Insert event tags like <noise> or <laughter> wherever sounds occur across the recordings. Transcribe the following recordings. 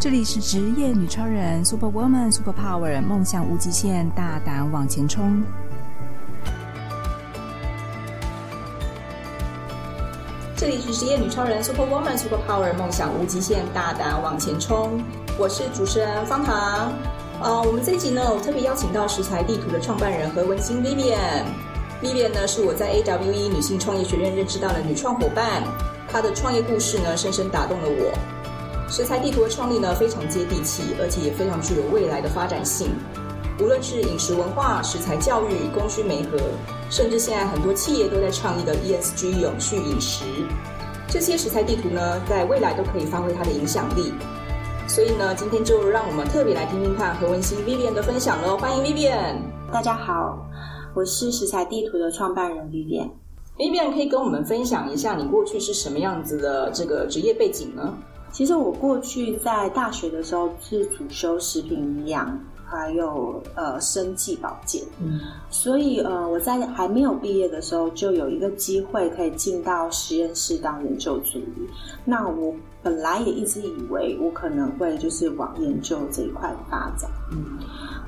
这里是职业女超人，Super Woman，Super Power，梦想无极限，大胆往前冲。这里是职业女超人，Super Woman，Super Power，梦想无极限，大胆往前冲。我是主持人方糖。呃，我们这一集呢，我特别邀请到食材地图的创办人何文新 Vivian。Vivian 呢，是我在 AWE 女性创业学院认识到的女创伙伴，她的创业故事呢，深深打动了我。食材地图的创立呢，非常接地气，而且也非常具有未来的发展性。无论是饮食文化、食材教育、供需媒合，甚至现在很多企业都在倡议的 ESG 永续饮食，这些食材地图呢，在未来都可以发挥它的影响力。所以呢，今天就让我们特别来听听看何文新 Vivian 的分享喽。欢迎 Vivian。大家好，我是食材地图的创办人 Vivian。Vivian 可以跟我们分享一下你过去是什么样子的这个职业背景呢？其实我过去在大学的时候是主修食品营养，还有呃生计保健，嗯，所以呃我在还没有毕业的时候就有一个机会可以进到实验室当研究助理。那我本来也一直以为我可能会就是往研究这一块发展，嗯，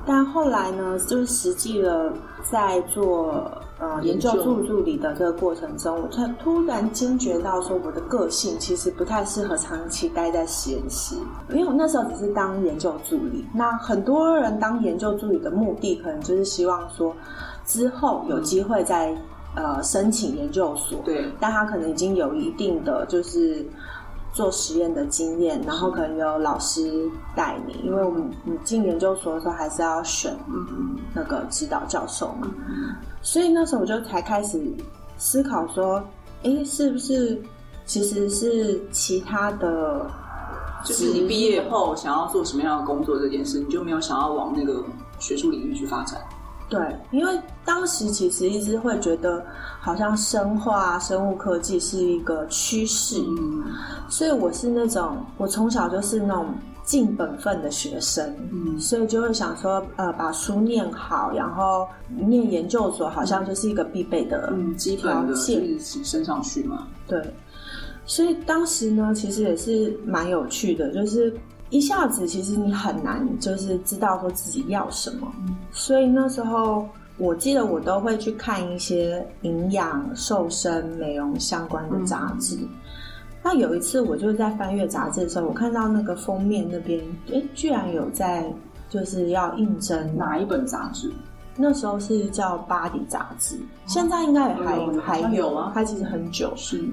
但后来呢，就是实际的在做。呃，研究助助理的这个过程中，我突突然惊觉到说，我的个性其实不太适合长期待在实验室，因为我那时候只是当研究助理。那很多人当研究助理的目的，可能就是希望说，之后有机会再、嗯、呃申请研究所，对，但他可能已经有一定的就是。做实验的经验，然后可能有老师带你，因为我们你进研究所的时候还是要选那个指导教授嘛，所以那时候我就才开始思考说，诶，是不是其实是其他的，就是你毕业后想要做什么样的工作这件事，你就没有想要往那个学术领域去发展？对，因为当时其实一直会觉得，好像生化、生物科技是一个趋势，嗯，所以我是那种，我从小就是那种尽本分的学生，嗯，所以就会想说，呃，把书念好，然后念研究所，好像就是一个必备的基本的，一直升上去嘛。对，所以当时呢，其实也是蛮有趣的，就是。一下子其实你很难就是知道说自己要什么，所以那时候我记得我都会去看一些营养、瘦身、美容相关的杂志。那有一次我就是在翻阅杂志的时候，我看到那个封面那边，诶，居然有在就是要应征哪一本杂志？那时候是叫《Body》杂志，现在应该也还有还有啊，它其实很久是。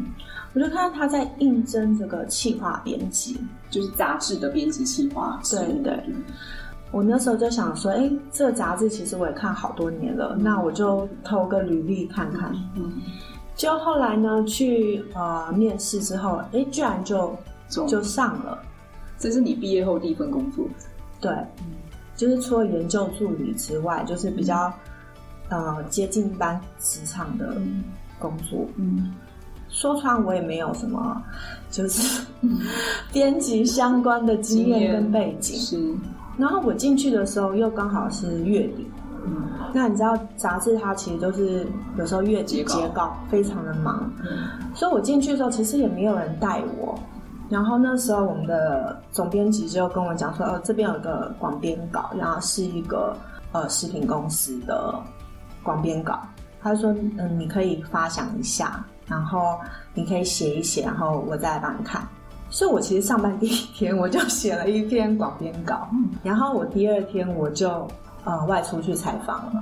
我就看到他在应征这个企划编辑，就是杂志的编辑企划。对对，我那时候就想说，哎，这个杂志其实我也看好多年了，嗯、那我就投个履历看看。嗯，就后来呢，去呃面试之后，哎，居然就就上了。这是你毕业后第一份工作？对，就是除了研究助理之外，就是比较、嗯、呃接近一般职场的工作。嗯。嗯说穿我也没有什么，就是 <laughs> 编辑相关的经验跟背景。是，然后我进去的时候又刚好是月底。嗯，那你知道杂志它其实就是有时候月底结稿非常的忙，嗯，所以我进去的时候其实也没有人带我。然后那时候我们的总编辑就跟我讲说，哦，这边有个广编稿，然后是一个呃食品公司的广编稿。他说，嗯，你可以发想一下。然后你可以写一写，然后我再来帮你看。<laughs> 所以，我其实上班第一天我就写了一篇广编稿，然后我第二天我就呃外出去采访了。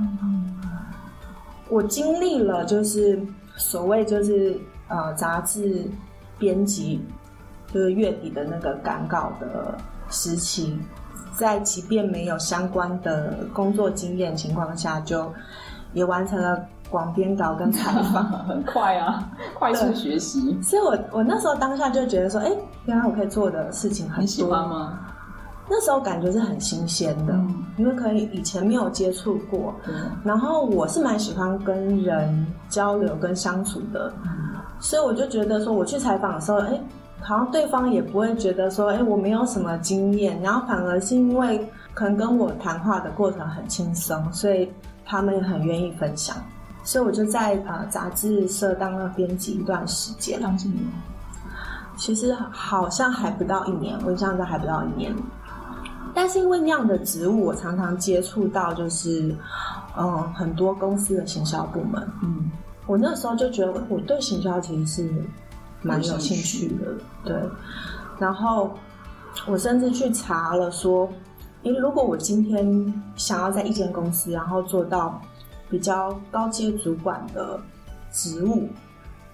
我经历了就是所谓就是呃杂志编辑就是月底的那个赶稿的时期，在即便没有相关的工作经验情况下，就也完成了。广编稿跟采访 <laughs> 很快啊，快速学习。所以我我那时候当下就觉得说，哎、欸，原来我可以做的事情很多。你喜欢吗？那时候感觉是很新鲜的，嗯，因为可以以前没有接触过。嗯。然后我是蛮喜欢跟人交流跟相处的，嗯，所以我就觉得说，我去采访的时候，哎、欸，好像对方也不会觉得说，哎、欸，我没有什么经验，然后反而是因为可能跟我谈话的过程很轻松，所以他们也很愿意分享。所以我就在呃杂志社当了编辑一段时间。当几年？其实好像还不到一年，我印象中还不到一年。但是因为那样的职务，我常常接触到，就是嗯，很多公司的行销部门。嗯，我那时候就觉得我对行销其实是蛮有兴趣的。对，然后我甚至去查了说，因为如果我今天想要在一间公司，然后做到比较高阶主管的职务，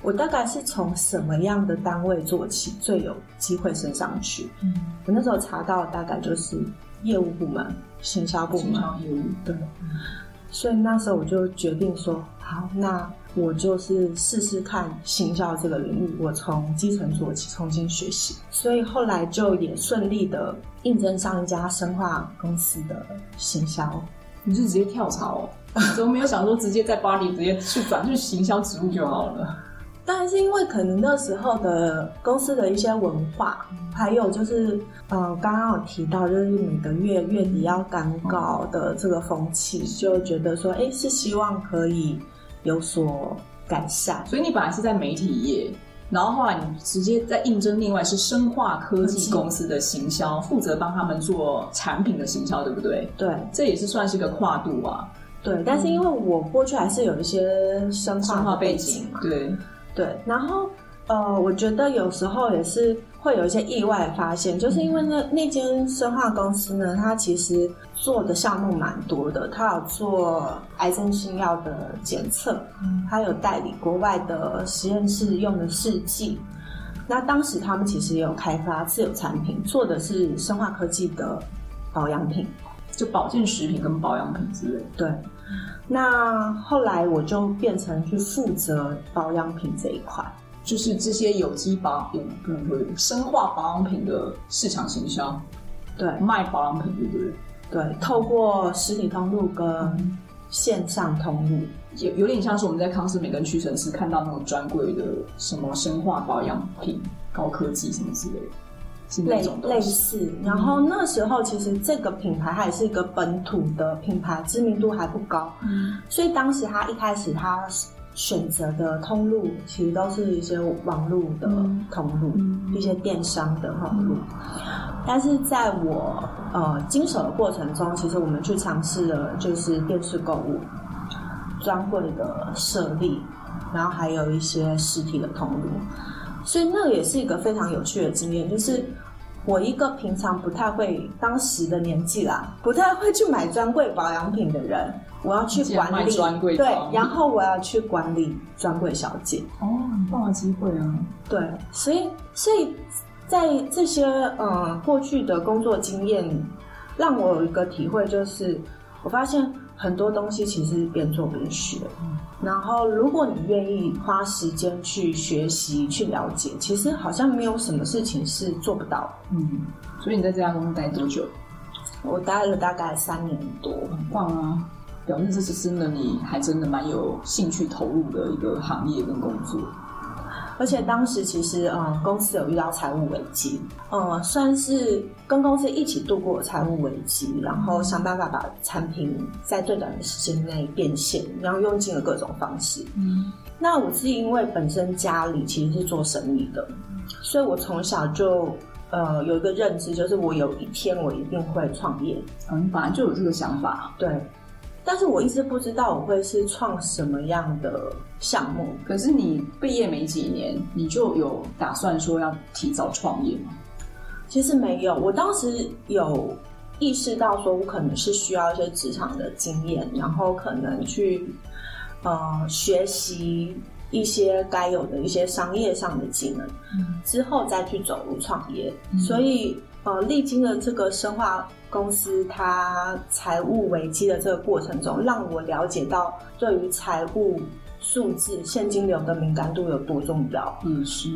我大概是从什么样的单位做起最有机会升上去？嗯，我那时候查到大概就是业务部门、行销部门。业务对，所以那时候我就决定说，好，那我就是试试看行销这个领域，我从基层做起，重新学习。所以后来就也顺利的应征上一家生化公司的行销。你是直接跳槽哦？怎么没有想说直接在巴黎直接去转去行销职务就好了？当然是因为可能那时候的公司的一些文化，还有就是呃，刚刚有提到，就是每个月月底要赶稿的这个风气，就觉得说，哎，是希望可以有所改善。所以你本来是在媒体业，然后后来你直接在应征另外是生化科技公司的行销，负责帮他们做产品的行销，对不对？对，这也是算是个跨度啊。对，但是因为我过去还是有一些生化背景嘛，对。对，然后呃，我觉得有时候也是会有一些意外发现，就是因为那那间生化公司呢，它其实做的项目蛮多的，它有做癌症新药的检测，它有代理国外的实验室用的试剂。那当时他们其实也有开发自有产品，做的是生化科技的保养品，就保健食品跟保养品之类。对。那后来我就变成去负责保养品这一块，就是这些有机保养品、嗯、生化保养品的市场行销，对，卖保养品对不对？对，透过实体通路跟线上通路，有有点像是我们在康斯美跟屈臣氏看到那种专柜的什么生化保养品、高科技什么之类的。类类似，然后那时候其实这个品牌还是一个本土的品牌，知名度还不高，嗯，所以当时他一开始他选择的通路其实都是一些网络的通路，嗯，一些电商的通路。但是在我呃经手的过程中，其实我们去尝试了就是电视购物、专柜的设立，然后还有一些实体的通路，所以那也是一个非常有趣的经验，就是。我一个平常不太会，当时的年纪啦，不太会去买专柜保养品的人，我要去管理专柜，对，然后我要去管理专柜小姐。哦，很棒的机会啊！对，所以，所以在这些呃过去的工作经验，让我有一个体会，就是我发现很多东西其实是边做边学。然后，如果你愿意花时间去学习、去了解，其实好像没有什么事情是做不到。嗯，所以你在这家公司待多久？我待了大概三年多，很棒啊！表示这是真的，你还真的蛮有兴趣投入的一个行业跟工作。而且当时其实，嗯，公司有遇到财务危机，嗯，算是跟公司一起度过财务危机，然后想办法把产品在最短的时间内变现，然后用尽了各种方式。嗯，那我是因为本身家里其实是做生意的，所以我从小就呃有一个认知，就是我有一天我一定会创业。嗯，本来就有这个想法，对。但是我一直不知道我会是创什么样的项目。可是你毕业没几年，你就有打算说要提早创业吗？其实没有，我当时有意识到说，我可能是需要一些职场的经验，然后可能去呃学习一些该有的一些商业上的技能，嗯，之后再去走入创业。嗯，所以呃，历经了这个深化。公司它财务危机的这个过程中，让我了解到对于财务数字、现金流的敏感度有多重要。嗯，是，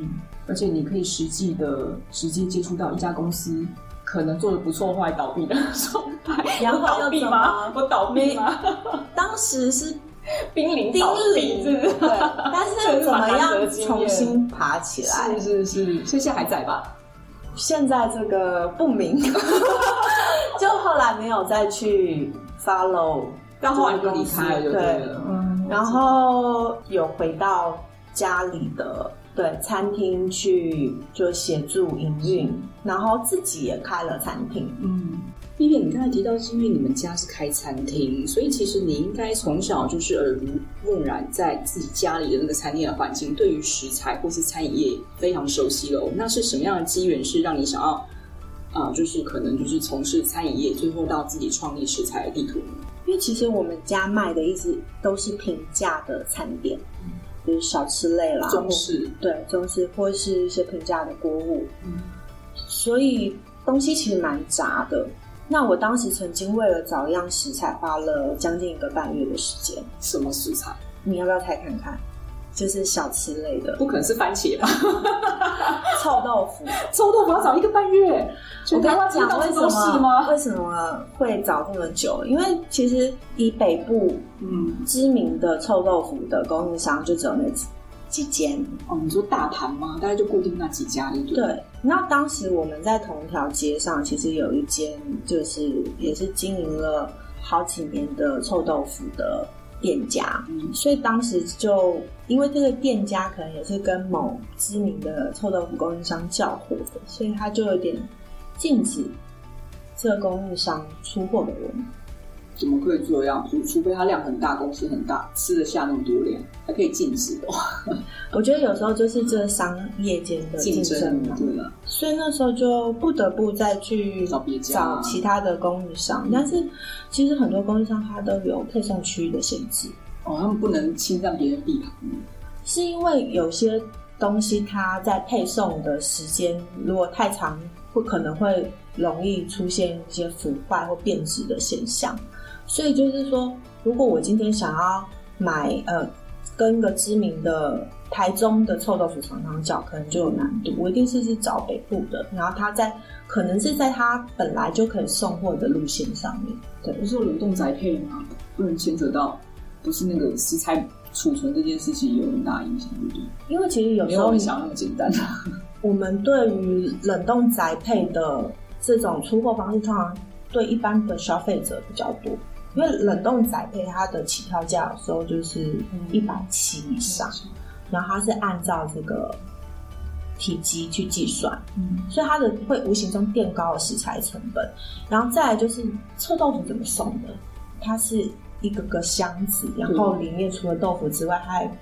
而且你可以实际的直接接触到一家公司可能做的不错，或倒闭的状态。然后倒闭吗？我倒闭吗？当时是濒临倒闭，对，对。但是怎么样 <laughs> 重新爬起来？是是是，现在还在吧？现在这个不明。<laughs> 就后来没有再去 follow，到后来就离开了，就对了。嗯，然后有回到家里的对餐厅去就协助营运，然后自己也开了餐厅。嗯，Vivian，你刚才提到是因为你们家是开餐厅，所以其实你应该从小就是耳濡目染，在自己家里的那个餐厅的环境，对于食材或是餐饮业非常熟悉了。那是什么样的机缘是让你想要啊、呃，就是可能就是从事餐饮业，最后到自己创立食材的地图？因为其实我们家卖的一直都是平价的餐点，嗯、就是小吃类啦，中式对中式或是一些平价的锅物，嗯，所以东西其实蛮杂的。那我当时曾经为了找一样食材，花了将近一个半月的时间。什么食材？你要不要猜看看？就是小吃类的，不可能是番茄吧？<laughs> 臭豆腐，<laughs> 臭豆腐要找一个半月。我跟你讲为什么？为什么会找这么久？因为其实以北部嗯知名的臭豆腐的供应商就只有那几几间哦。你说大盘吗？大概就固定那几家对，对。那当时我们在同一条街上，其实有一间就是也是经营了好几年的臭豆腐的。店家，嗯，所以当时就因为这个店家可能也是跟某知名的臭豆腐供应商叫货的，所以他就有点禁止这个供应商出货的人。怎么可以这样？除除非它量很大，公司很大，吃得下那么多量，还可以禁止的话。<laughs> 我觉得有时候就是这商业间的竞争嘛，对了。所以那时候就不得不再去找别家，找其他的供应商。嗯、但是其实很多供应商他都有配送区域的限制哦，他们不能侵占别人地盘。是因为有些东西它在配送的时间如果太长，不可能会容易出现一些腐坏或变质的现象。所以就是说，如果我今天想要买呃，跟一个知名的台中的臭豆腐厂商叫，可能就有难度。我一定是是找北部的，然后他在可能是在他本来就可以送货的路线上面。对，不是说冷冻宅配吗？不能牵扯到，不是那个食材储存这件事情有很大影响，对不对？因为其实有时候没有想那么简单。我们对于冷冻宅配的这种出货方式，通常对一般的消费者比较多。因为冷冻宅配它的起跳价有时候就是一百七以上，嗯、然后它是按照这个体积去计算，嗯，所以它的会无形中垫高了食材成本。然后再来就是臭豆腐怎么送的？它是一个个箱子，然后里面除了豆腐之外，它还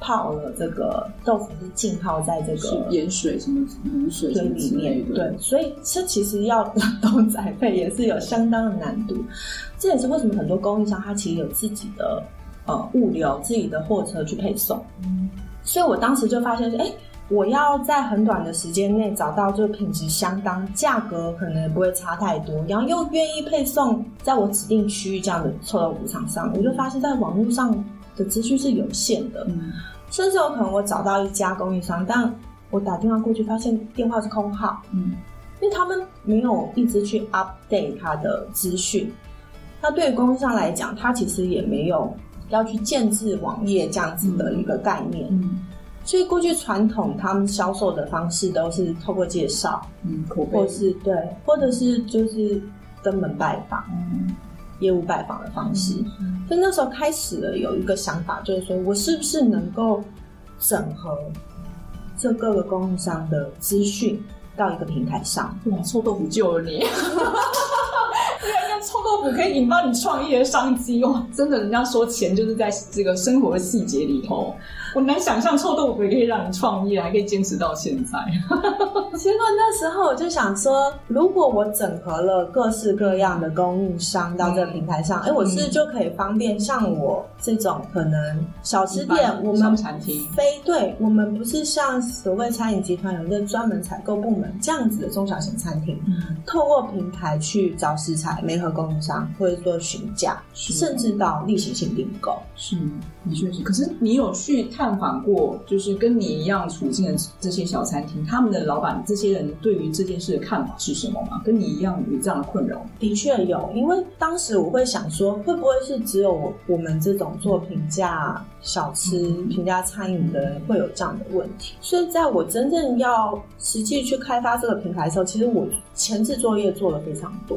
泡了这个豆腐是浸泡在这个盐水什么卤水里面，对，所以这其实要冷冻宅配也是有相当的难度。这也是为什么很多供应商他其实有自己的呃物流、自己的货车去配送。嗯，所以我当时就发现说，哎，我要在很短的时间内找到就品质相当、价格可能不会差太多，然后又愿意配送在我指定区域这样的臭豆腐厂商，我就发现在网络上的资讯是有限的。嗯。甚至有可能我找到一家供应商，但我打电话过去发现电话是空号，嗯，因为他们没有一直去 update 他的资讯。那对于供应商来讲，他其实也没有要去建置网页这样子的一个概念，嗯，所以过去传统他们销售的方式都是透过介绍，嗯，或是对，或者是就是登门拜访，嗯。业务拜访的方式，嗯，所以那时候开始了有一个想法，就是说我是不是能够整合这各个供应商的资讯到一个平台上？哇，臭豆腐救了你！<laughs> <laughs> 臭豆腐可以引发你创业的商机哇！真的，人家说钱就是在这个生活的细节里头。我难想象臭豆腐也可以让你创业，还可以坚持到现在。<laughs> 其实那时候我就想说，如果我整合了各式各样的供应商到这个平台上，哎、嗯，我是就可以方便像我这种可能小吃店，我们餐厅非对，我们不是像所谓餐饮集团有一个专门采购部门这样子的中小型餐厅，嗯，透过平台去找食材，没合供应商，或者说询价，甚至到例行性订购，是，的确是。可是你有去探访过，就是跟你一样处境的这些小餐厅，他们的老板这些人对于这件事的看法是什么吗？跟你一样有这样的困扰？的确有，因为当时我会想说，会不会是只有我们这种做平价小吃、嗯、平价餐饮的人会有这样的问题？所以在我真正要实际去开发这个平台的时候，其实我前置作业做了非常多。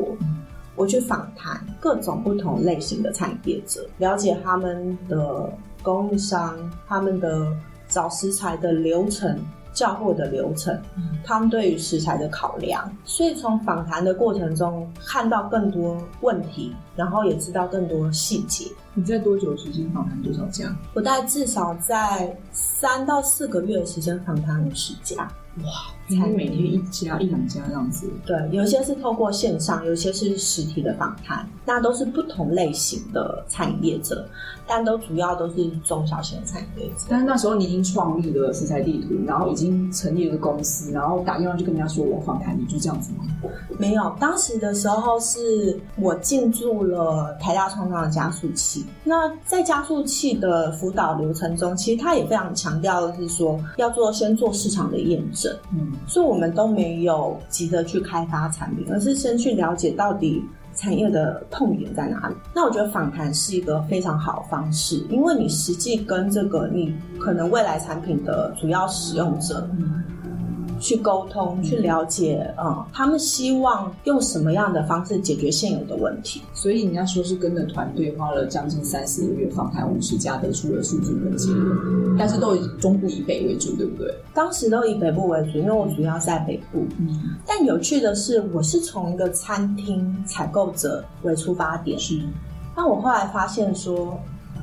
我去访谈各种不同类型的餐饮业者，了解他们的。供应商他们的找食材的流程。叫货的流程，他们对于食材的考量，所以从访谈的过程中看到更多问题，然后也知道更多细节。你在多久时间访谈多少家？我大概至少在三到四个月的时间访谈五十家。哇，才每天一家一两家这样子。对，有些是透过线上，有些是实体的访谈，那都是不同类型的餐饮业者，但都主要都是中小型的餐饮业者。但是那时候你已经创立了食材地图，然后已经成立了公司，然后打电话就跟人家说我访谈，你就这样子吗？没有，当时的时候是我进驻了台大创创的加速器。那在加速器的辅导流程中，其实他也非常强调的是说，要做先做市场的验证。嗯，所以我们都没有急着去开发产品，而是先去了解到底产业的痛点在哪里。那我觉得访谈是一个非常好的方式，因为你实际跟这个你可能未来产品的主要使用者。嗯去沟通，去了解，嗯，他们希望用什么样的方式解决现有的问题？所以人家说是跟着团队花了将近三四个月访谈五十家，得出了数据跟结论，但是都以中部以北为主，对不对？当时都以北部为主，因为我主要在北部。嗯，但有趣的是，我是从一个餐厅采购者为出发点，是。但我后来发现说，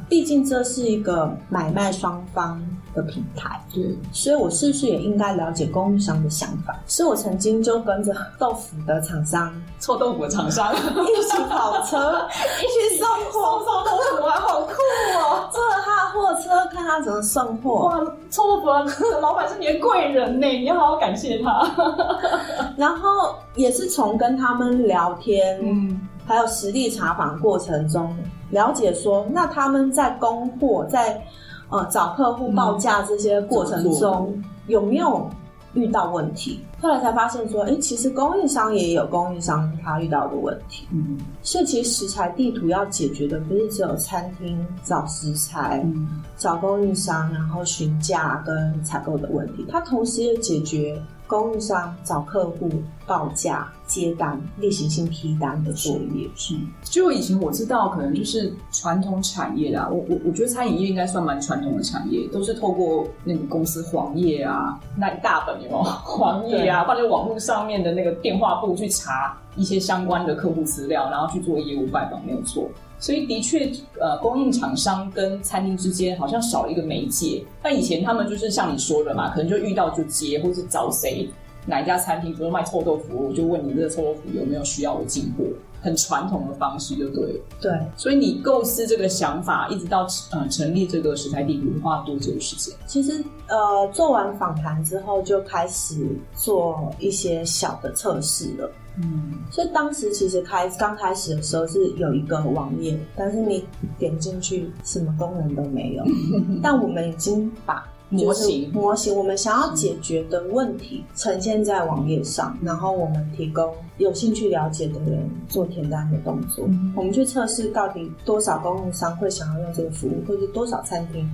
毕竟这是一个买卖双方。的平台，对，所以我是不是也应该了解供应商的想法？所以我曾经就跟着豆腐的厂商、臭豆腐的厂商一起跑车，一起送货，送豆腐还好酷哦！坐了他的货车，看他怎么送货。哇，臭豆腐的老板是你的贵人呢，你要好好感谢他。<laughs> 然后也是从跟他们聊天，嗯，还有实地查访过程中了解说，那他们在供货在。呃，找客户报价这些过程中有没有遇到问题？后来才发现说，哎，其实供应商也有供应商他遇到的问题。嗯，所以其实食材地图要解决的不是只有餐厅找食材、嗯、找供应商，然后询价跟采购的问题，它同时也解决。供应商找客户报价、接单、例行性批单的作业是。就以前我知道，可能就是传统产业啦。我我我觉得餐饮业应该算蛮传统的产业，都是透过那个公司黄页啊，那一大本有没有 <laughs> 黄页啊，或者网络上面的那个电话簿去查一些相关的客户资料，然后去做业务拜访，没有错。所以的确，呃，供应厂商跟餐厅之间好像少了一个媒介。但以前他们就是像你说的嘛，可能就遇到就接，或是找谁哪一家餐厅，比如说卖臭豆腐，我就问你这个臭豆腐有没有需要我进货，很传统的方式就对了。对，所以你构思这个想法，一直到呃成立这个食材地图，花了多久时间？其实呃，做完访谈之后，就开始做一些小的测试了。嗯，所以当时其实开刚开始的时候是有一个网页，但是你点进去什么功能都没有。<laughs> 但我们已经把模型模型我们想要解决的问题呈现在网页上，然后我们提供有兴趣了解的人做填单的动作。我们去测试到底多少供应商会想要用这个服务，或者多少餐厅。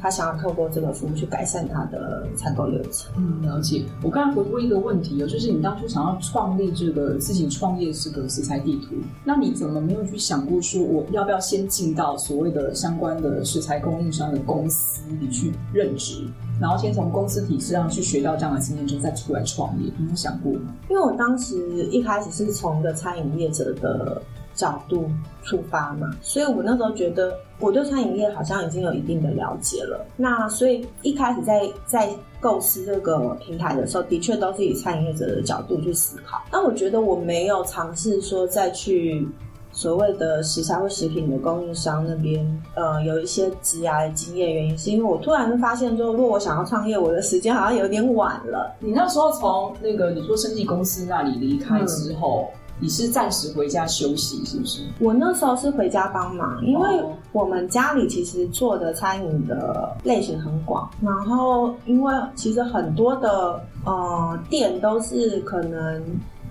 他想要透过这个服务去改善他的采购流程。嗯，了解。我刚才回过一个问题哦，就是你当初想要创立这个自己创业这个食材地图，那你怎么没有去想过说，我要不要先进到所谓的相关的食材供应商的公司里去任职，然后先从公司体制上去学到这样的经验之后再出来创业？你有想过吗？因为我当时一开始是从一个餐饮业者的角度出发嘛，所以我那时候觉得我对餐饮业好像已经有一定的了解了。那所以一开始在在构思这个平台的时候，的确都是以餐饮业者的角度去思考。那我觉得我没有尝试说再去所谓的食材或食品的供应商那边，呃，有一些职涯的经验。原因是因为我突然发现说，如果我想要创业，我的时间好像有点晚了。你那时候从那个你说生计公司那里离开之后。你是暂时回家休息，是不是？我那时候是回家帮忙，因为我们家里其实做的餐饮的类型很广，然后因为其实很多的呃店都是可能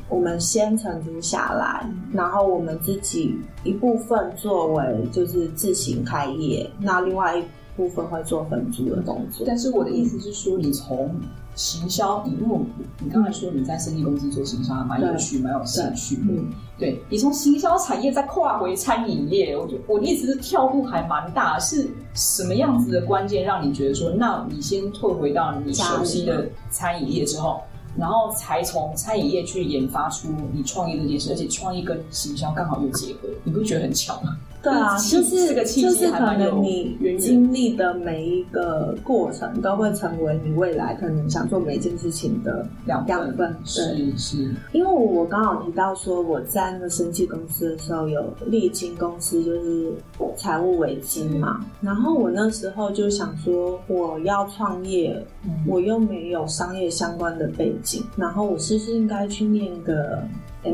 我们先承租下来，然后我们自己一部分作为就是自行开业，那另外一部分会做分租的动作。但是我的意思是说，你从行销，你如果你刚才说你在生意公司做行销还蛮有趣，蛮有兴趣。嗯，对，你从行销产业再跨回餐饮业，我我一直是跳步还蛮大。是什么样子的关键让你觉得说，那你先退回到你熟悉的餐饮业之后，然后才从餐饮业去研发出你创业这件事，而且创业跟行销刚好又结合，你不觉得很巧吗？对啊，就是就是可能你经历的每一个过程，都会成为你未来可能想做每一件事情的两两份。是是，因为我刚好提到说，我在那个生技公司的时候，有历经公司就是财务危机嘛。然后我那时候就想说，我要创业，我又没有商业相关的背景，然后我是不是应该去念个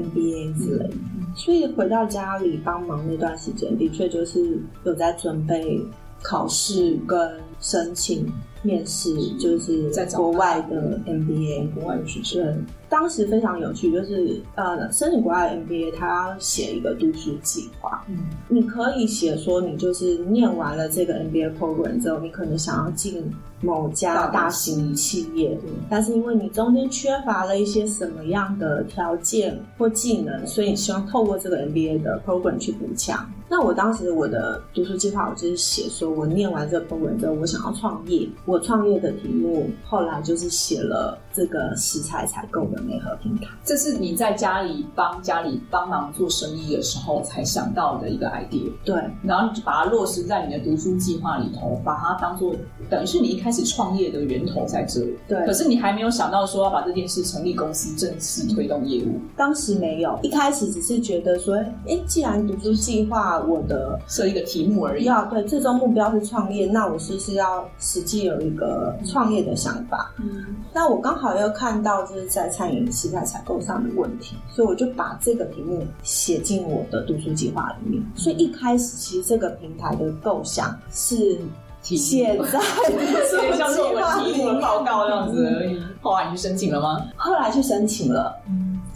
MBA 之类的？所以回到家里帮忙那段时间，的确就是有在准备考试跟申请面试，就是在国外的 MBA，国外的学生。当时非常有趣，就是呃，申请国外的 MBA，他要写一个读书计划。嗯，你可以写说，你就是念完了这个 MBA program 之后，你可能想要进某家大型企业，但是因为你中间缺乏了一些什么样的条件或技能，所以你希望透过这个 MBA 的 program 去补强。那我当时我的读书计划，我就是写说我念完这个 program 之后，我想要创业。我创业的题目后来就是写了这个食材采购的媒合平台。这是你在家里帮家里帮忙做生意的时候才想到的一个 idea。对，然后你就把它落实在你的读书计划里头，把它当做等于是你一开始。创业的源头在这里，对。可是你还没有想到说要把这件事成立公司，正式推动业务。当时没有，一开始只是觉得说，哎，既然读书计划，我的设一个题目而已。要对，最终目标是创业，那我是不是要实际有一个创业的想法？嗯。那我刚好又看到就是在餐饮食材采购上的问题，所以我就把这个题目写进我的读书计划里面。所以一开始其实这个平台的构想是。写在 <laughs> 像是我们题目的报告这样子而已。后来你去申请了吗？后来去申请了，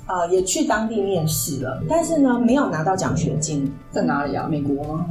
呃，也去当地面试了，但是呢，没有拿到奖学金。在哪里啊？美国吗？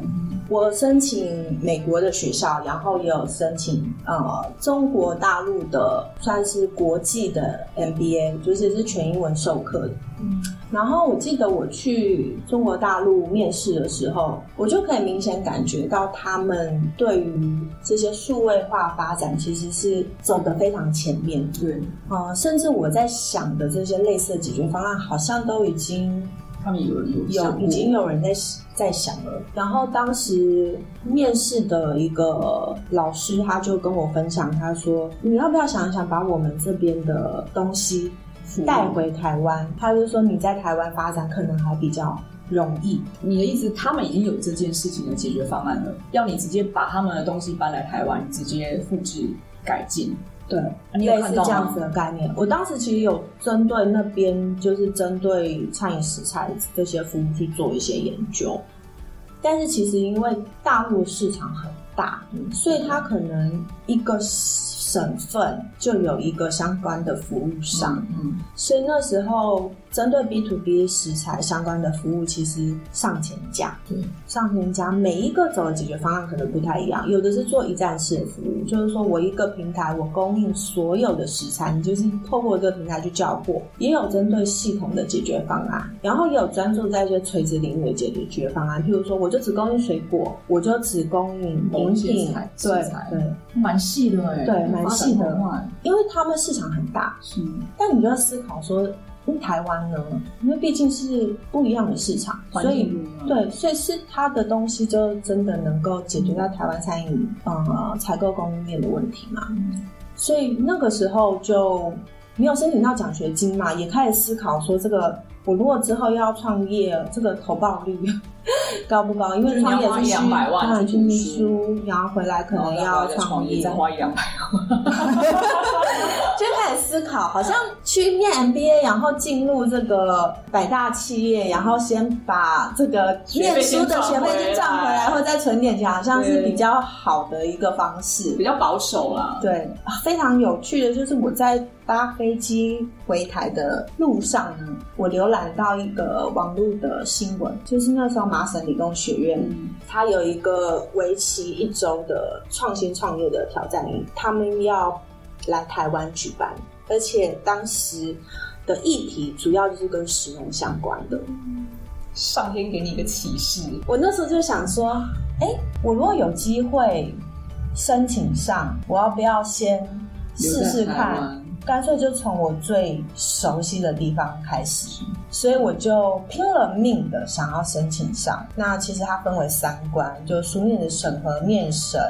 我申请美国的学校，然后也有申请呃中国大陆的，算是国际的 MBA，就是是全英文授课的。嗯，然后我记得我去中国大陆面试的时候，我就可以明显感觉到他们对于这些数位化发展其实是走得非常前面。对，呃，甚至我在想的这些类似的解决方案，好像都已经。他们有有有已经有人在在想了。然后当时面试的一个老师，他就跟我分享，他说：“你要不要想一想，把我们这边的东西带回台湾？”他就说：“你在台湾发展可能还比较容易。”你的意思，他们已经有这件事情的解决方案了，要你直接把他们的东西搬来台湾，直接复制改进。对，类似这样子的概念。我当时其实有针对那边，就是针对餐饮食材这些服务去做一些研究，但是其实因为大陆市场很大，所以它可能一个。省份就有一个相关的服务商，所以那时候针对 B to B 食材相关的服务，其实上千家，对，上千家，每一个走的解决方案可能不太一样，有的是做一站式的服务，就是说我一个平台，我供应所有的食材，你就是透过这个平台去叫货，也有针对系统的解决方案，然后也有专注在一些垂直领域的解决方案，譬如说，我就只供应水果，我就只供应饮品，对对，蛮细的哎，对。蛮细的，因为他们市场很大，是。但你就要思考说，因台湾呢，因为毕竟是不一样的市场，所以对，所以是他的东西就真的能够解决到台湾餐饮呃采购供应链的问题嘛？所以那个时候就没有申请到奖学金嘛，也开始思考说，这个我如果之后要创业，这个投报率。<laughs> 高不高？因为创业是两百万，当然去念书，然后回来可能要创业，再花一两百万，<laughs> 就开始思考，好像去念 MBA，然后进入这个百大企业，然后先把这个念书的学费先赚回来，或者再存点钱，好像是比较好的一个方式，比较保守啦。对，非常有趣的就是我在搭飞机回台的路上呢，我浏览到一个网络的新闻，就是那时候。麻省理工学院，它有一个为期一周的创新创业的挑战营，他们要来台湾举办，而且当时的议题主要就是跟食农相关的。上天给你一个启示，我那时候就想说，哎，我如果有机会申请上，我要不要先试试看？干脆就从我最熟悉的地方开始，所以我就拼了命的想要申请上。那其实它分为三关，就书面的审核、面审。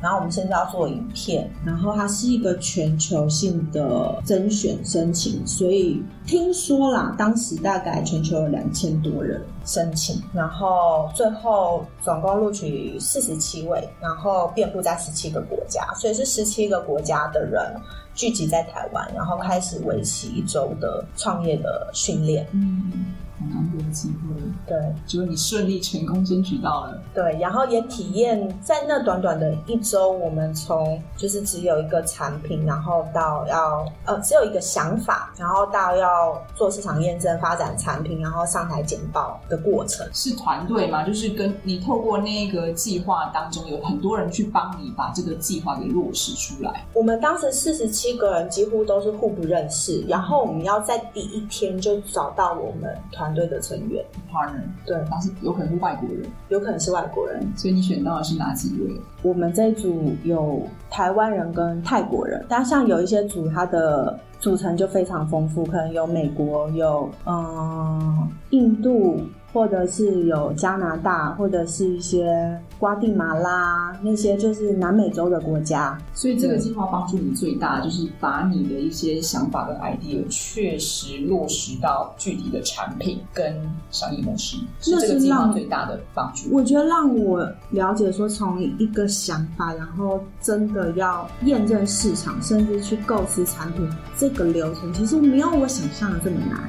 然后我们现在要做影片，然后它是一个全球性的甄选申请，所以听说啦，当时大概全球有两千多人申请，然后最后总共录取四十七位，然后遍布在十七个国家，所以是十七个国家的人聚集在台湾，然后开始为期一周的创业的训练。嗯。很难得的机会，对，就是你顺利成功争取到了，对，然后也体验在那短短的一周，我们从就是只有一个产品，然后到要呃只有一个想法，然后到要做市场验证、发展产品，然后上台简报的过程。是团队吗？就是跟你透过那个计划当中，有很多人去帮你把这个计划给落实出来。我们当时四十七个人几乎都是互不认识，然后我们要在第一天就找到我们团。团队的成员，partner，对，但是有可能是外国人，有可能是外国人，所以你选到的是哪几位？我们这一组有台湾人跟泰国人，但像有一些组，它的组成就非常丰富，可能有美国，有嗯印度。或者是有加拿大，或者是一些瓜地马拉那些，就是南美洲的国家。所以这个计划帮助你最大，就是把你的一些想法跟 idea 确实落实到具体的产品跟商业模式，是这个计划最大的帮助。我觉得让我了解说，从一个想法，然后真的要验证市场，甚至去构思产品，这个流程其实没有我想象的这么难。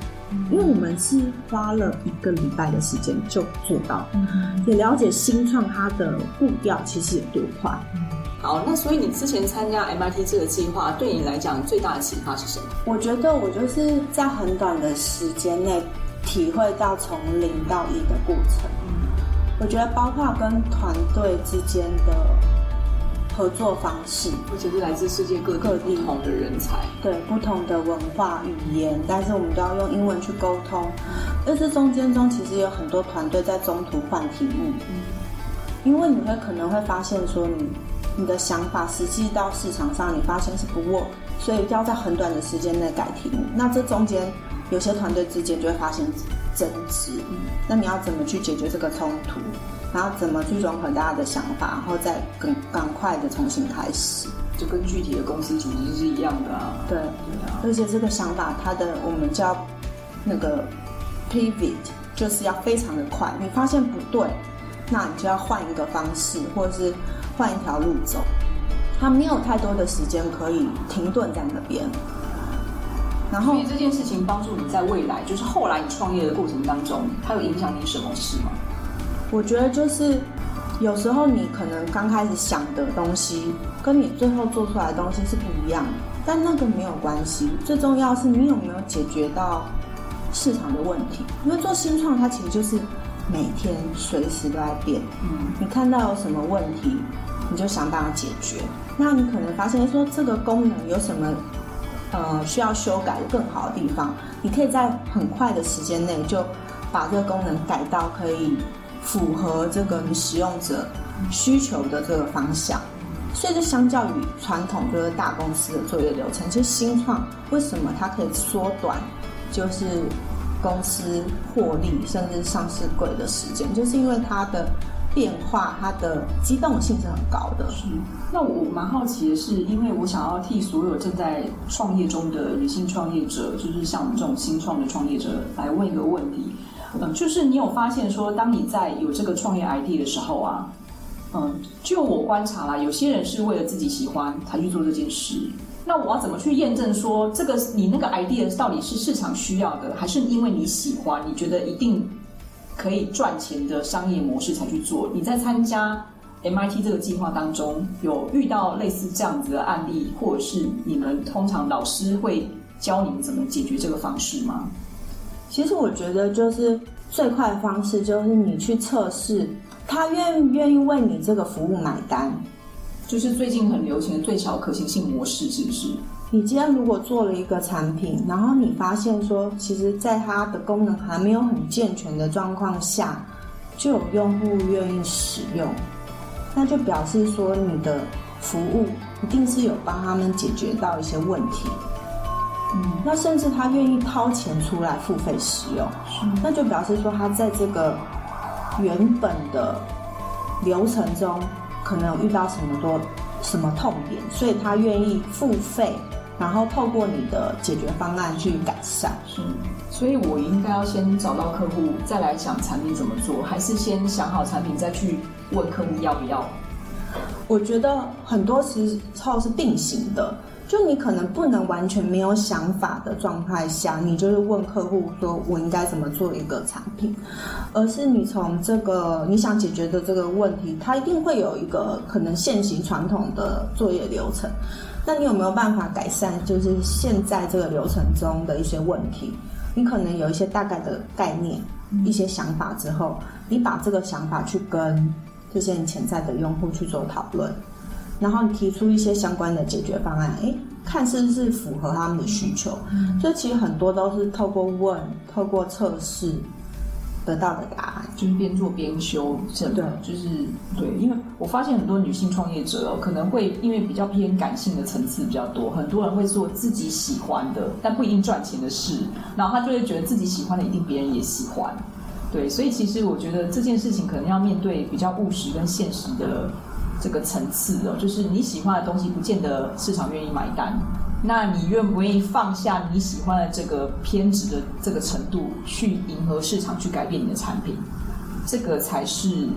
因为我们是花了一个礼拜的时间就做到，也了解新创它的步调其实有多快。好，那所以你之前参加 MIT 这个计划，对你来讲最大的启发是什么？我觉得我就是在很短的时间内体会到从零到一的过程。我觉得包括跟团队之间的。合作方式，而且是来自世界各地不同的人才，对不同的文化语言，但是我们都要用英文去沟通。但是中间中其实有很多团队在中途换题目，因为你会可能会发现说你你的想法实际到市场上，你发现是不 work，所以要在很短的时间内改题目。那这中间有些团队之间就会发现争执，那你要怎么去解决这个冲突？然后怎么去融合大家的想法，然后再更赶快的重新开始，就跟具体的公司组织是一样的啊。对，对啊。而且这个想法，它的我们叫那个 pivot，就是要非常的快。你发现不对，那你就要换一个方式，或者是换一条路走。他没有太多的时间可以停顿在那边。然后，所以这件事情帮助你在未来，就是后来你创业的过程当中，它有影响你什么事吗？我觉得就是有时候你可能刚开始想的东西，跟你最后做出来的东西是不一样的，但那个没有关系。最重要是你有没有解决到市场的问题。因为做新创，它其实就是每天随时都在变。嗯，你看到有什么问题，你就想办法解决。那你可能发现说这个功能有什么呃需要修改的更好的地方，你可以在很快的时间内就把这个功能改到可以。符合这个你使用者需求的这个方向，所以就相较于传统就是大公司的作业流程，其实新创为什么它可以缩短，就是公司获利甚至上市贵的时间，就是因为它的变化，它的机动性是很高的。是。那我蛮好奇的是，因为我想要替所有正在创业中的女性创业者，就是像我们这种新创的创业者，来问一个问题。嗯，就是你有发现说，当你在有这个创业 ID 的时候啊，嗯，就我观察啦，有些人是为了自己喜欢才去做这件事。那我要怎么去验证说，这个你那个 idea 到底是市场需要的，还是因为你喜欢，你觉得一定可以赚钱的商业模式才去做？你在参加 MIT 这个计划当中，有遇到类似这样子的案例，或者是你们通常老师会教你们怎么解决这个方式吗？其实我觉得，就是最快的方式，就是你去测试他愿不愿意为你这个服务买单。就是最近很流行的最小可行性模式，是不是？你今天如果做了一个产品，然后你发现说，其实在它的功能还没有很健全的状况下，就有用户愿意使用，那就表示说你的服务一定是有帮他们解决到一些问题。嗯，那甚至他愿意掏钱出来付费使用，那就表示说他在这个原本的流程中可能有遇到什么多什么痛点，所以他愿意付费。然后透过你的解决方案去改善，是，所以我应该要先找到客户，再来想产品怎么做，还是先想好产品再去问客户要不要？我觉得很多时候是并行的，就你可能不能完全没有想法的状态下，你就是问客户说我应该怎么做一个产品，而是你从这个你想解决的这个问题，它一定会有一个可能现行传统的作业流程。那你有没有办法改善？就是现在这个流程中的一些问题，你可能有一些大概的概念、一些想法之后，你把这个想法去跟这些你潜在的用户去做讨论，然后你提出一些相关的解决方案，诶，看是不是符合他们的需求。所以其实很多都是透过问、透过测试。得到的答案就是边做边修正，对，就是对，因为我发现很多女性创业者哦，可能会因为比较偏感性的层次比较多，很多人会做自己喜欢的，但不一定赚钱的事，然后他就会觉得自己喜欢的一定别人也喜欢，对，所以其实我觉得这件事情可能要面对比较务实跟现实的这个层次哦，就是你喜欢的东西不见得市场愿意买单。那你愿不愿意放下你喜欢的这个偏执的这个程度，去迎合市场，去改变你的产品？这个才是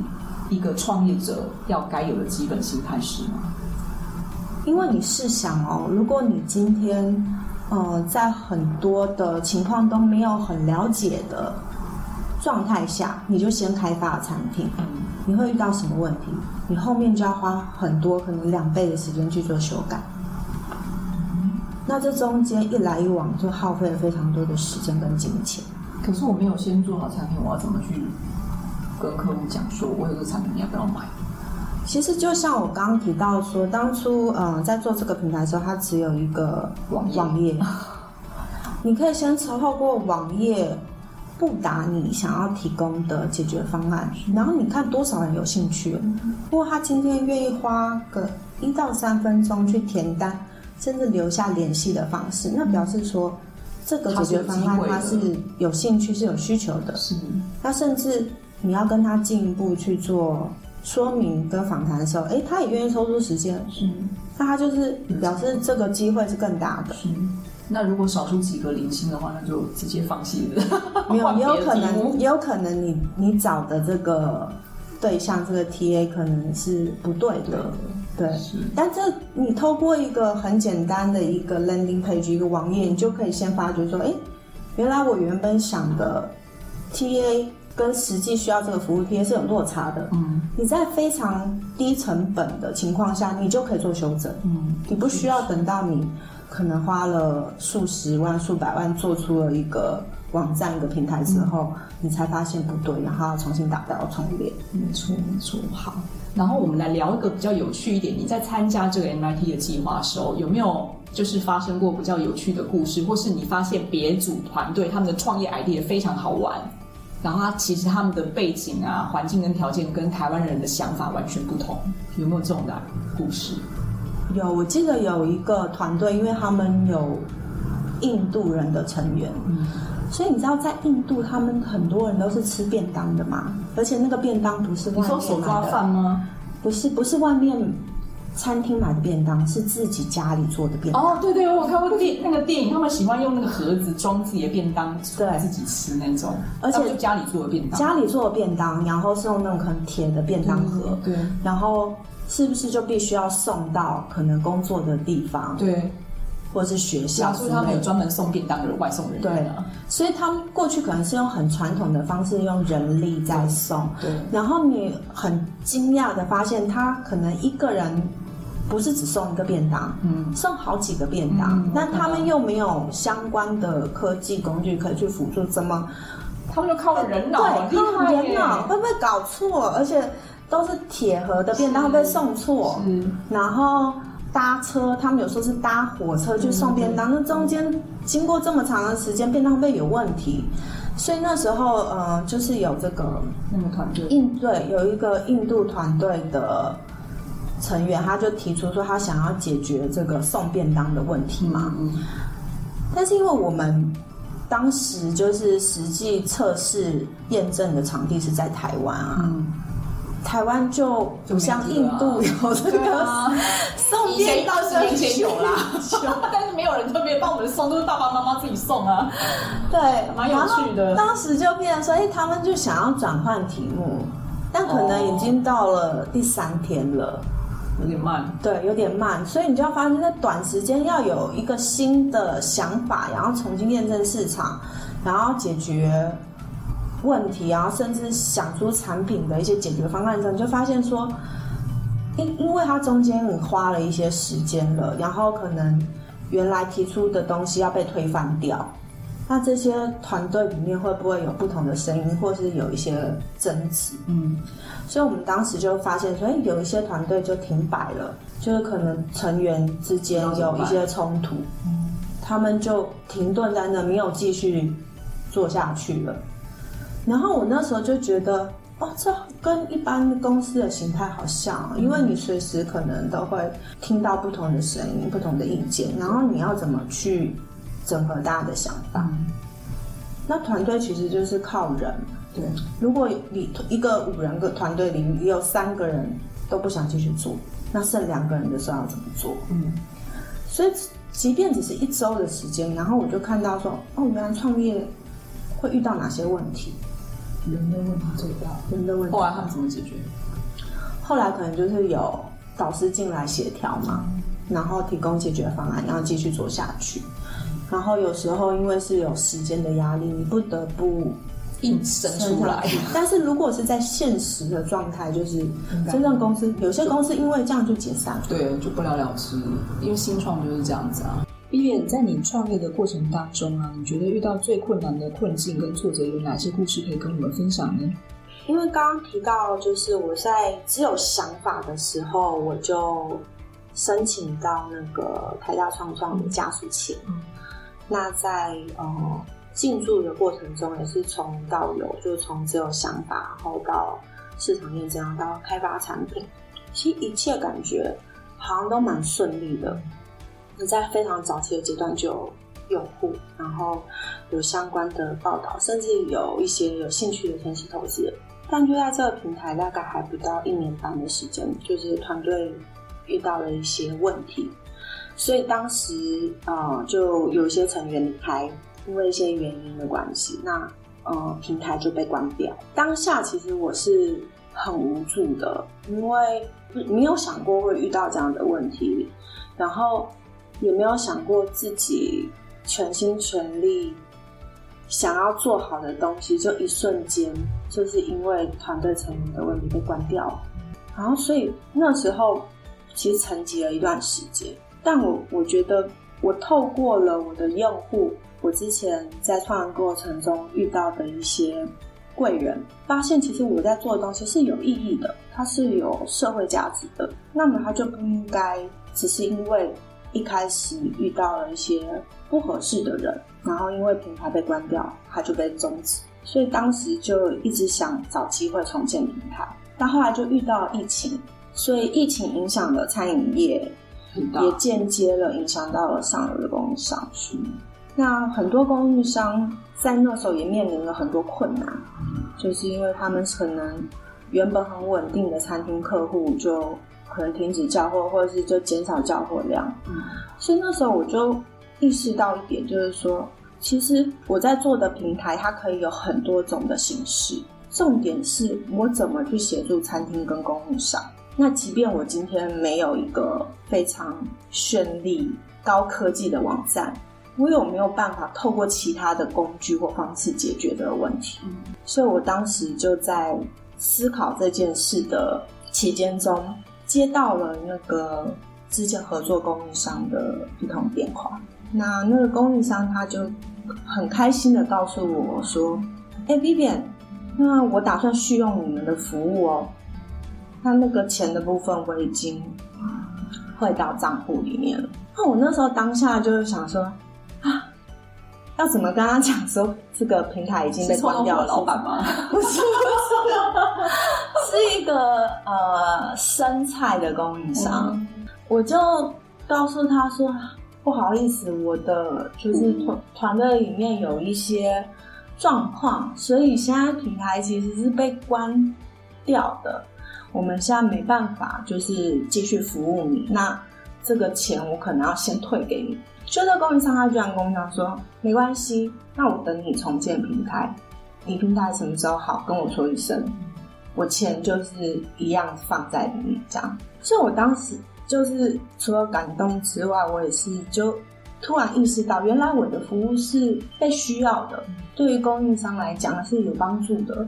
一个创业者要该有的基本心态，是吗？因为你试想哦，如果你今天呃在很多的情况都没有很了解的状态下，你就先开发了产品，嗯，你会遇到什么问题？你后面就要花很多，可能两倍的时间去做修改。那这中间一来一往，就耗费了非常多的时间跟金钱。可是我没有先做好产品，我要怎么去跟客户讲说，我有个产品，你要不要买？其实就像我刚刚提到说，当初呃在做这个平台的时候，它只有一个网页，网页 <laughs> 你可以先透过网页布达你想要提供的解决方案，然后你看多少人有兴趣。如果他今天愿意花个一到三分钟去填单。甚至留下联系的方式，那表示说这个解决方案他是有兴趣、是有需求的。是，那甚至你要跟他进一步去做说明跟访谈的时候，哎，他也愿意抽出时间。是，那他就是表示这个机会是更大的。是，那如果少数几个零星的话，那就直接放弃了。没有，<laughs> 也有可能，也有可能你你找的这个对象，这个 TA 可能是不对的。对对，但这你透过一个很简单的一个 landing page 一个网页，你就可以先发觉说，哎，原来我原本想的 TA 跟实际需要这个服务 TA 是有落差的。嗯，你在非常低成本的情况下，你就可以做修正。嗯，你不需要等到你可能花了数十万、数百万做出了一个网站、一个平台之后，你才发现不对，然后要重新打掉重练。没错，没错。好。然后我们来聊一个比较有趣一点，你在参加这个 MIT 的计划的时候，有没有就是发生过比较有趣的故事，或是你发现别组团队他们的创业 idea 非常好玩，然后他其实他们的背景啊、环境跟条件跟台湾人的想法完全不同，有没有这种的故事？有，我记得有一个团队，因为他们有印度人的成员。嗯所以你知道，在印度，他们很多人都是吃便当的嘛，而且那个便当不是外面买的。手抓饭吗？不是，不是外面餐厅买的便当，是自己家里做的便当。哦，对对，我看过电那个电影，他们喜欢用那个盒子装自己的便当，对，自己吃那种。而且家里做的便当，家里做的便当，然后是用那种可能铁的便当盒，对。然后是不是就必须要送到可能工作的地方？对。或者是学校，所以他们有专门送便当的外送人员。对，所以他们过去可能是用很传统的方式，用人力在送。对，然后你很惊讶的发现，他可能一个人不是只送一个便当，嗯，送好几个便当。那、嗯、他们又没有相关的科技工具可以去辅助，怎么？他们就靠人脑，对，靠人脑，会不会搞错？而且。都是铁盒的便当被送错，然后搭车，他们有时候是搭火车去送便当，那中间经过这么长的时间，便当被有问题，所以那时候呃，就是有这个那个团队。印对有一个印度团队的成员，他就提出说他想要解决这个送便当的问题嘛，但是因为我们。当时就是实际测试验证的场地是在台湾啊，嗯、台湾就不像印度有这个送便当的年前有啦，但是没有人特别帮我们送，都是爸爸妈妈自己送啊。对，蛮有趣的。当时就变成说，哎，他们就想要转换题目，但可能已经到了第三天了。有点慢，对，有点慢，所以你就要发现，在短时间要有一个新的想法，然后重新验证市场，然后解决问题，然后甚至想出产品的一些解决方案之后，你就发现说，因因为它中间你花了一些时间了，然后可能原来提出的东西要被推翻掉。那这些团队里面会不会有不同的声音，或是有一些争执？嗯，所以我们当时就发现说，哎，有一些团队就停摆了，就是可能成员之间有一些冲突，嗯，他们就停顿在那，没有继续做下去了。然后我那时候就觉得，哦，这跟一般公司的形态好像，因为你随时可能都会听到不同的声音、不同的意见，然后你要怎么去？整合大家的想法，嗯、那团队其实就是靠人。对，如果你一个五人个团队里面有三个人都不想继续做，那剩两个人的时候要怎么做？嗯，所以即便只是一周的时间，然后我就看到说，哦，原来创业会遇到哪些问题？人的问题最大，人的问题。后来他们怎么解决？后来可能就是有导师进来协调嘛，嗯、然后提供解决方案，然后继续做下去。然后有时候因为是有时间的压力，你不得不硬生出来。但是如果是在现实的状态，就是真正公司有些公司因为这样就解散了，对，就不了了之。因为新创就是这样子啊。Vivian，在你创业的过程当中啊，你觉得遇到最困难的困境跟挫折有哪些故事可以跟我们分享呢？因为刚刚提到，就是我在只有想法的时候，我就申请到那个台大创创的加速器。嗯那在呃进驻的过程中，也是从到有，就是从只有想法，然后到市场验证，到开发产品，其实一切感觉好像都蛮顺利的。在非常早期的阶段就有用户，然后有相关的报道，甚至有一些有兴趣的分析投资。但就在这个平台大概还不到一年半的时间，就是团队遇到了一些问题。所以当时，呃，就有一些成员离开，因为一些原因的关系，那呃，平台就被关掉。当下其实我是很无助的，因为没有想过会遇到这样的问题，然后也没有想过自己全心全力想要做好的东西，就一瞬间就是因为团队成员的问题被关掉了。然后，所以那时候其实沉寂了一段时间。但我我觉得，我透过了我的用户，我之前在创业过程中遇到的一些贵人，发现其实我在做的东西是有意义的，它是有社会价值的。那么它就不应该只是因为一开始遇到了一些不合适的人，然后因为平台被关掉，它就被终止。所以当时就一直想找机会重建平台，但后来就遇到了疫情，所以疫情影响了餐饮业。也间接了影响到了上游的供应商，那很多供应商在那时候也面临了很多困难，就是因为他们可能原本很稳定的餐厅客户就可能停止交货，或者是就减少交货量。所以那时候我就意识到一点，就是说，其实我在做的平台它可以有很多种的形式，重点是我怎么去协助餐厅跟供应商。那即便我今天没有一个非常绚丽、高科技的网站，我有没有办法透过其他的工具或方式解决这个问题？嗯、所以我当时就在思考这件事的期间中，接到了那个之前合作供应商的一通电话。那那个供应商他就很开心的告诉我说：“哎、欸，Vivian，那我打算续用你们的服务哦。”那那个钱的部分我已经汇到账户里面了。那我那时候当下就是想说，要怎么跟他讲说这个平台已经被关掉了？老板吗？<laughs> 不是，不是，<laughs> 是一个呃生菜的供应商。嗯、我就告诉他说，不好意思，我的就是团团队里面有一些状况，所以现在平台其实是被关掉的。我们现在没办法，就是继续服务你。那这个钱我可能要先退给你。就这供应商，他居然跟我讲说，没关系，那我等你重建平台。你平台什么时候好，跟我说一声，我钱就是一样放在里面这样。所以我当时就是除了感动之外，我也是就突然意识到，原来我的服务是被需要的，对于供应商来讲是有帮助的，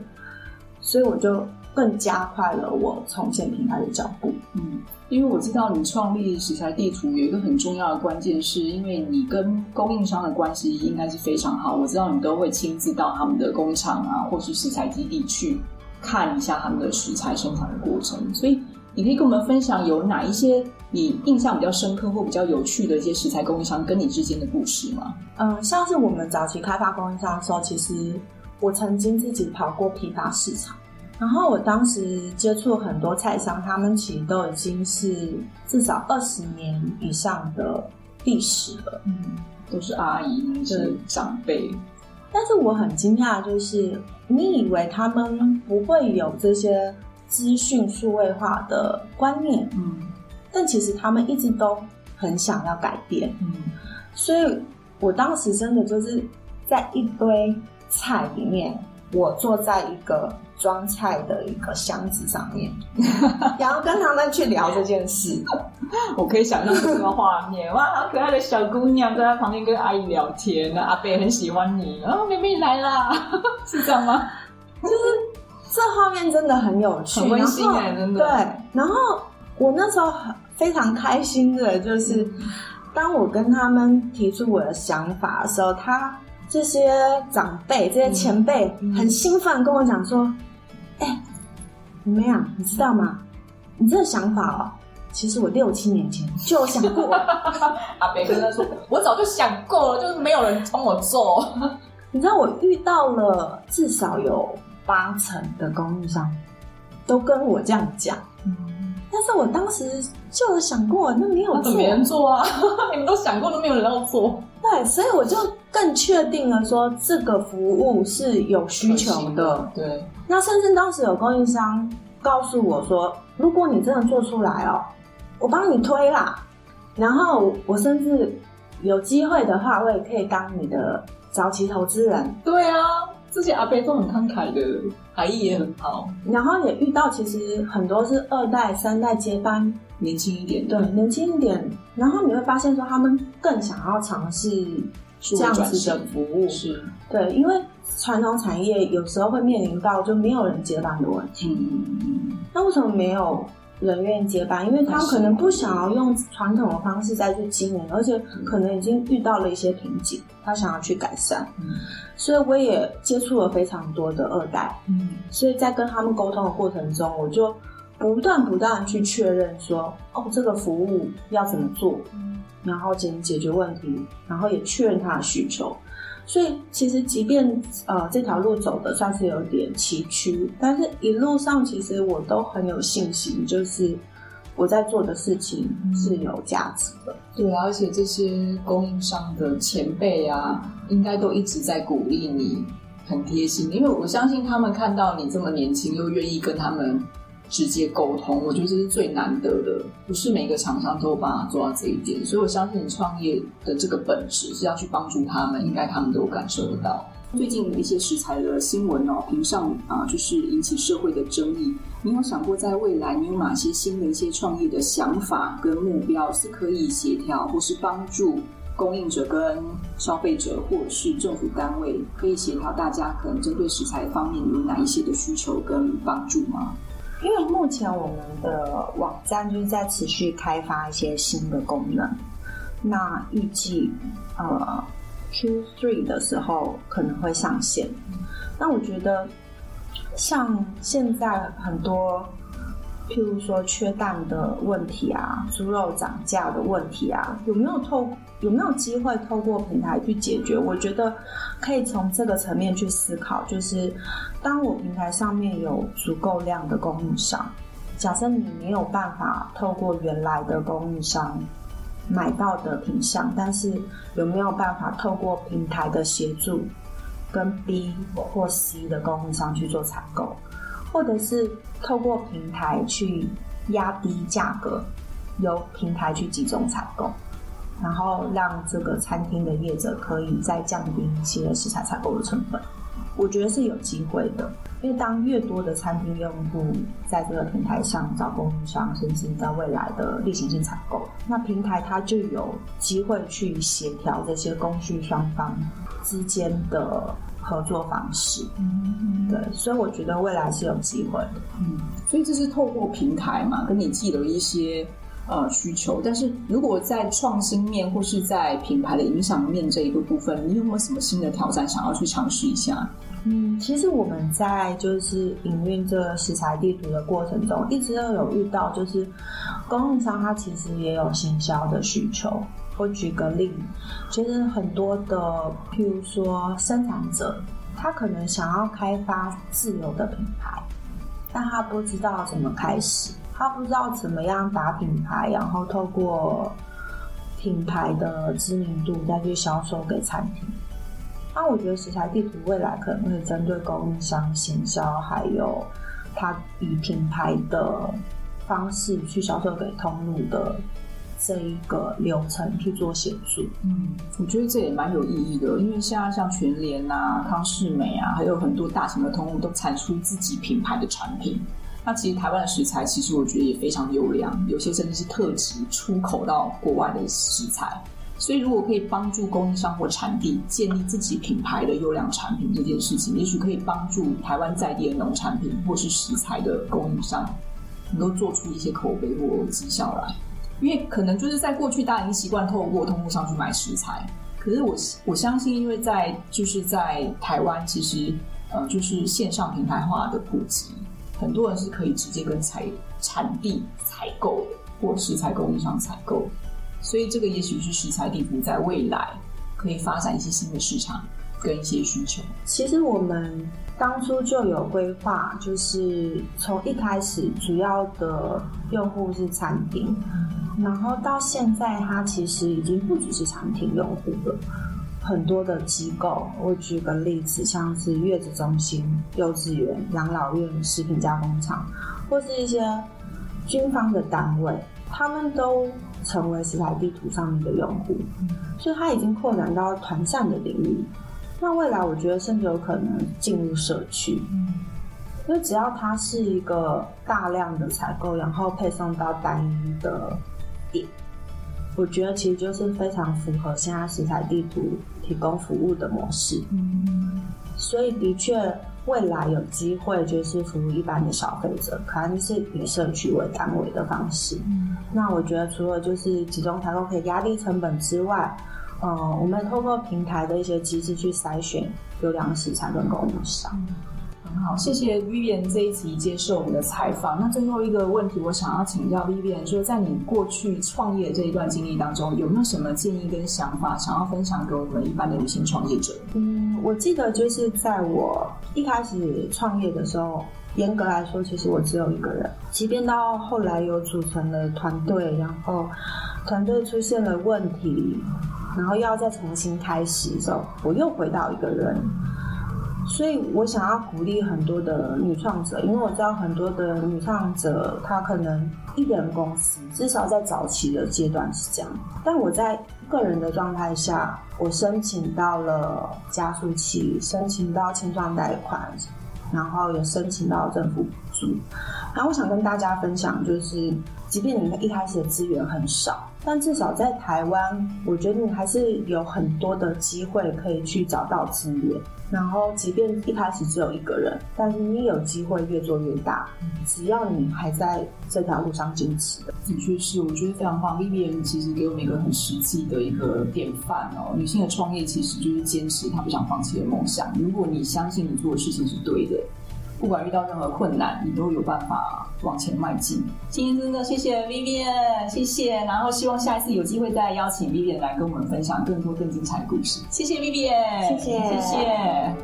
所以我就。更加快了我重建平台的脚步。嗯，因为我知道你创立食材地图有一个很重要的关键，是因为你跟供应商的关系应该是非常好。我知道你都会亲自到他们的工厂啊，或是食材基地去看一下他们的食材生产的过程。所以，你可以跟我们分享有哪一些你印象比较深刻或比较有趣的一些食材供应商跟你之间的故事吗？嗯，像是我们早期开发供应商的时候，其实我曾经自己跑过批发市场。然后我当时接触很多菜商，他们其实都已经是至少二十年以上的历史了，嗯，都是阿姨，是长辈。但是我很惊讶，就是你以为他们不会有这些资讯数位化的观念，嗯，但其实他们一直都很想要改变，嗯，所以我当时真的就是在一堆菜里面，我坐在一个。装菜的一个箱子上面，<laughs> 然后跟他们去聊这件事。<laughs> 我可以想象这个画面，哇，好可爱的小姑娘在他旁边跟阿姨聊天，那阿贝很喜欢你，啊、哦，妹妹来啦，<laughs> 是这样吗？就是这画面真的很有趣，很温馨哎，真的。对，然后我那时候非常开心的，就是、嗯、当我跟他们提出我的想法的时候，他这些长辈、这些前辈很兴奋跟我讲说。哎、欸，怎么样？你知道吗？你这个想法哦，其实我六七年前就有想过。<laughs> 阿北跟他说：“我早就想过了，就是没有人帮我做。<laughs> ”你知道，我遇到了至少有八成的供应商都跟我这样讲。嗯，但是我当时就有想过，那没有做，没人做啊！<laughs> 你们都想过，都没有人要做。对，所以我就更确定了，说这个服务是有需求的。对。那甚至当时有供应商告诉我说：“如果你真的做出来哦，我帮你推啦。然后我甚至有机会的话，我也可以当你的早期投资人。”对啊，这些阿伯都很慷慨的，含义也很好。然后也遇到其实很多是二代、三代接班，年轻一点，对，年轻一点。然后你会发现说，他们更想要尝试这样子的服务，是对，因为。传统产业有时候会面临到就没有人接班的问题。嗯，那为什么没有人愿意接班？因为他们可能不想要用传统的方式再去经营，而且可能已经遇到了一些瓶颈，他想要去改善。嗯，所以我也接触了非常多的二代。嗯，所以在跟他们沟通的过程中，我就不断不断去确认说，哦，这个服务要怎么做，然后怎么解决问题，然后也确认他的需求。所以其实，即便呃这条路走的算是有点崎岖，但是一路上其实我都很有信心，就是我在做的事情是有价值的。对啊，而且这些供应商的前辈啊，应该都一直在鼓励你，很贴心。因为我相信他们看到你这么年轻，又愿意跟他们。直接沟通，我觉得这是最难得的，不是每个厂商都有办法做到这一点，所以我相信你创业的这个本质是要去帮助他们，应该他们都感受得到。最近有一些食材的新闻哦，评上啊，就是引起社会的争议。你有想过在未来你有哪些新的一些创业的想法跟目标是可以协调，或是帮助供应者跟消费者，或者是政府单位可以协调，大家可能针对食材方面有哪一些的需求跟帮助吗？因为目前我们的网站就是在持续开发一些新的功能，那预计呃 Q3 的时候可能会上线。那我觉得像现在很多譬如说缺蛋的问题啊，猪肉涨价的问题啊，有没有透有没有机会透过平台去解决？我觉得可以从这个层面去思考，就是当我平台上面有足够量的供应商，假设你没有办法透过原来的供应商买到的品项，但是有没有办法透过平台的协助，跟 B 或 C 的供应商去做采购？或者是透过平台去压低价格，由平台去集中采购，然后让这个餐厅的业者可以再降低一些食材采购的成本。我觉得是有机会的，因为当越多的餐厅用户在这个平台上找供应商，甚至在未来的例行性采购，那平台它就有机会去协调这些供需双方之间的。合作方式，嗯，对，所以我觉得未来是有机会的，嗯，所以这是透过平台嘛，跟你寄了一些呃需求，但是如果在创新面或是在品牌的影响面这一个部分，你有没有什么新的挑战想要去尝试一下？嗯，其实我们在就是营运这个食材地图的过程中，一直都有遇到，就是供应商他其实也有行销的需求。我举个例，就是很多的，譬如说生产者，他可能想要开发自有的品牌，但他不知道怎么开始，他不知道怎么样打品牌，然后透过品牌的知名度再去销售给餐厅。那我觉得食材地图未来可能会针对供应商行销，还有他以品牌的方式去销售给通路的。这一个流程去做协助，嗯，我觉得这也蛮有意义的，因为现在像全联啊、康世美啊，还有很多大型的通路都产出自己品牌的产品。那其实台湾的食材，其实我觉得也非常优良，有些甚至是特级出口到国外的食材。所以，如果可以帮助供应商或产地建立自己品牌的优良产品这件事情，也许可以帮助台湾在地的农产品或是食材的供应商，能够做出一些口碑或绩效来。因为可能就是在过去，大家已经习惯透过通路上去买食材。可是我我相信，因为在就是在台湾，其实呃，就是线上平台化的普及，很多人是可以直接跟采产地采购的，或食材供应商采购。所以这个也许是食材地图在未来可以发展一些新的市场跟一些需求。其实我们当初就有规划，就是从一开始主要的用户是餐厅。然后到现在，它其实已经不只是餐厅用户了，很多的机构。我举个例子，像是月子中心、幼稚园、养老院、食品加工厂，或是一些军方的单位，他们都成为食材地图上面的用户。所以它已经扩展到团膳的领域。那未来，我觉得甚至有可能进入社区。因为只要它是一个大量的采购，然后配送到单一的。点，我觉得其实就是非常符合现在食材地图提供服务的模式。所以的确未来有机会就是服务一般的消费者，可能是以社区为单位的方式。那我觉得除了就是集中采购可以压低成本之外，呃，我们透过平台的一些机制去筛选优良食材跟供应商。好，谢谢 Vivian 这一集接受我们的采访。那最后一个问题，我想要请教 Vivian，说在你过去创业这一段经历当中，有没有什么建议跟想法想要分享给我们一般的女性创业者？嗯，我记得就是在我一开始创业的时候，严格来说，其实我只有一个人。即便到后来有组成了团队，然后团队出现了问题，然后又要再重新开始的时候，我又回到一个人。所以我想要鼓励很多的女创者，因为我知道很多的女创者，她可能一人公司，至少在早期的阶段是这样。但我在个人的状态下，我申请到了加速器，申请到青创贷款，然后也申请到政府补助。然后我想跟大家分享，就是即便你一开始的资源很少，但至少在台湾，我觉得你还是有很多的机会可以去找到资源。然后，即便一开始只有一个人，但是你有机会越做越大。只要你还在这条路上坚持的，的确是，我觉得非常棒。Vivian 其实给我们一个很实际的一个典范哦。女性的创业其实就是坚持她不想放弃的梦想。如果你相信你做的事情是对的，不管遇到任何困难，你都有办法往前迈进。今天真的谢谢 Vivian，谢谢。然后希望下一次有机会再邀请 Vivian 来跟我们分享更多更精彩的故事。谢谢 Vivian，谢谢，谢谢。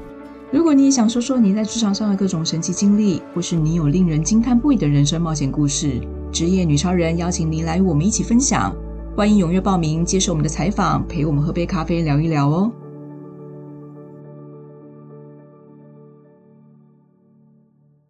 如果你也想说说你在职场上的各种神奇经历，或是你有令人惊叹不已的人生冒险故事，职业女超人邀请您来与我们一起分享。欢迎踊跃报名，接受我们的采访，陪我们喝杯咖啡聊一聊哦。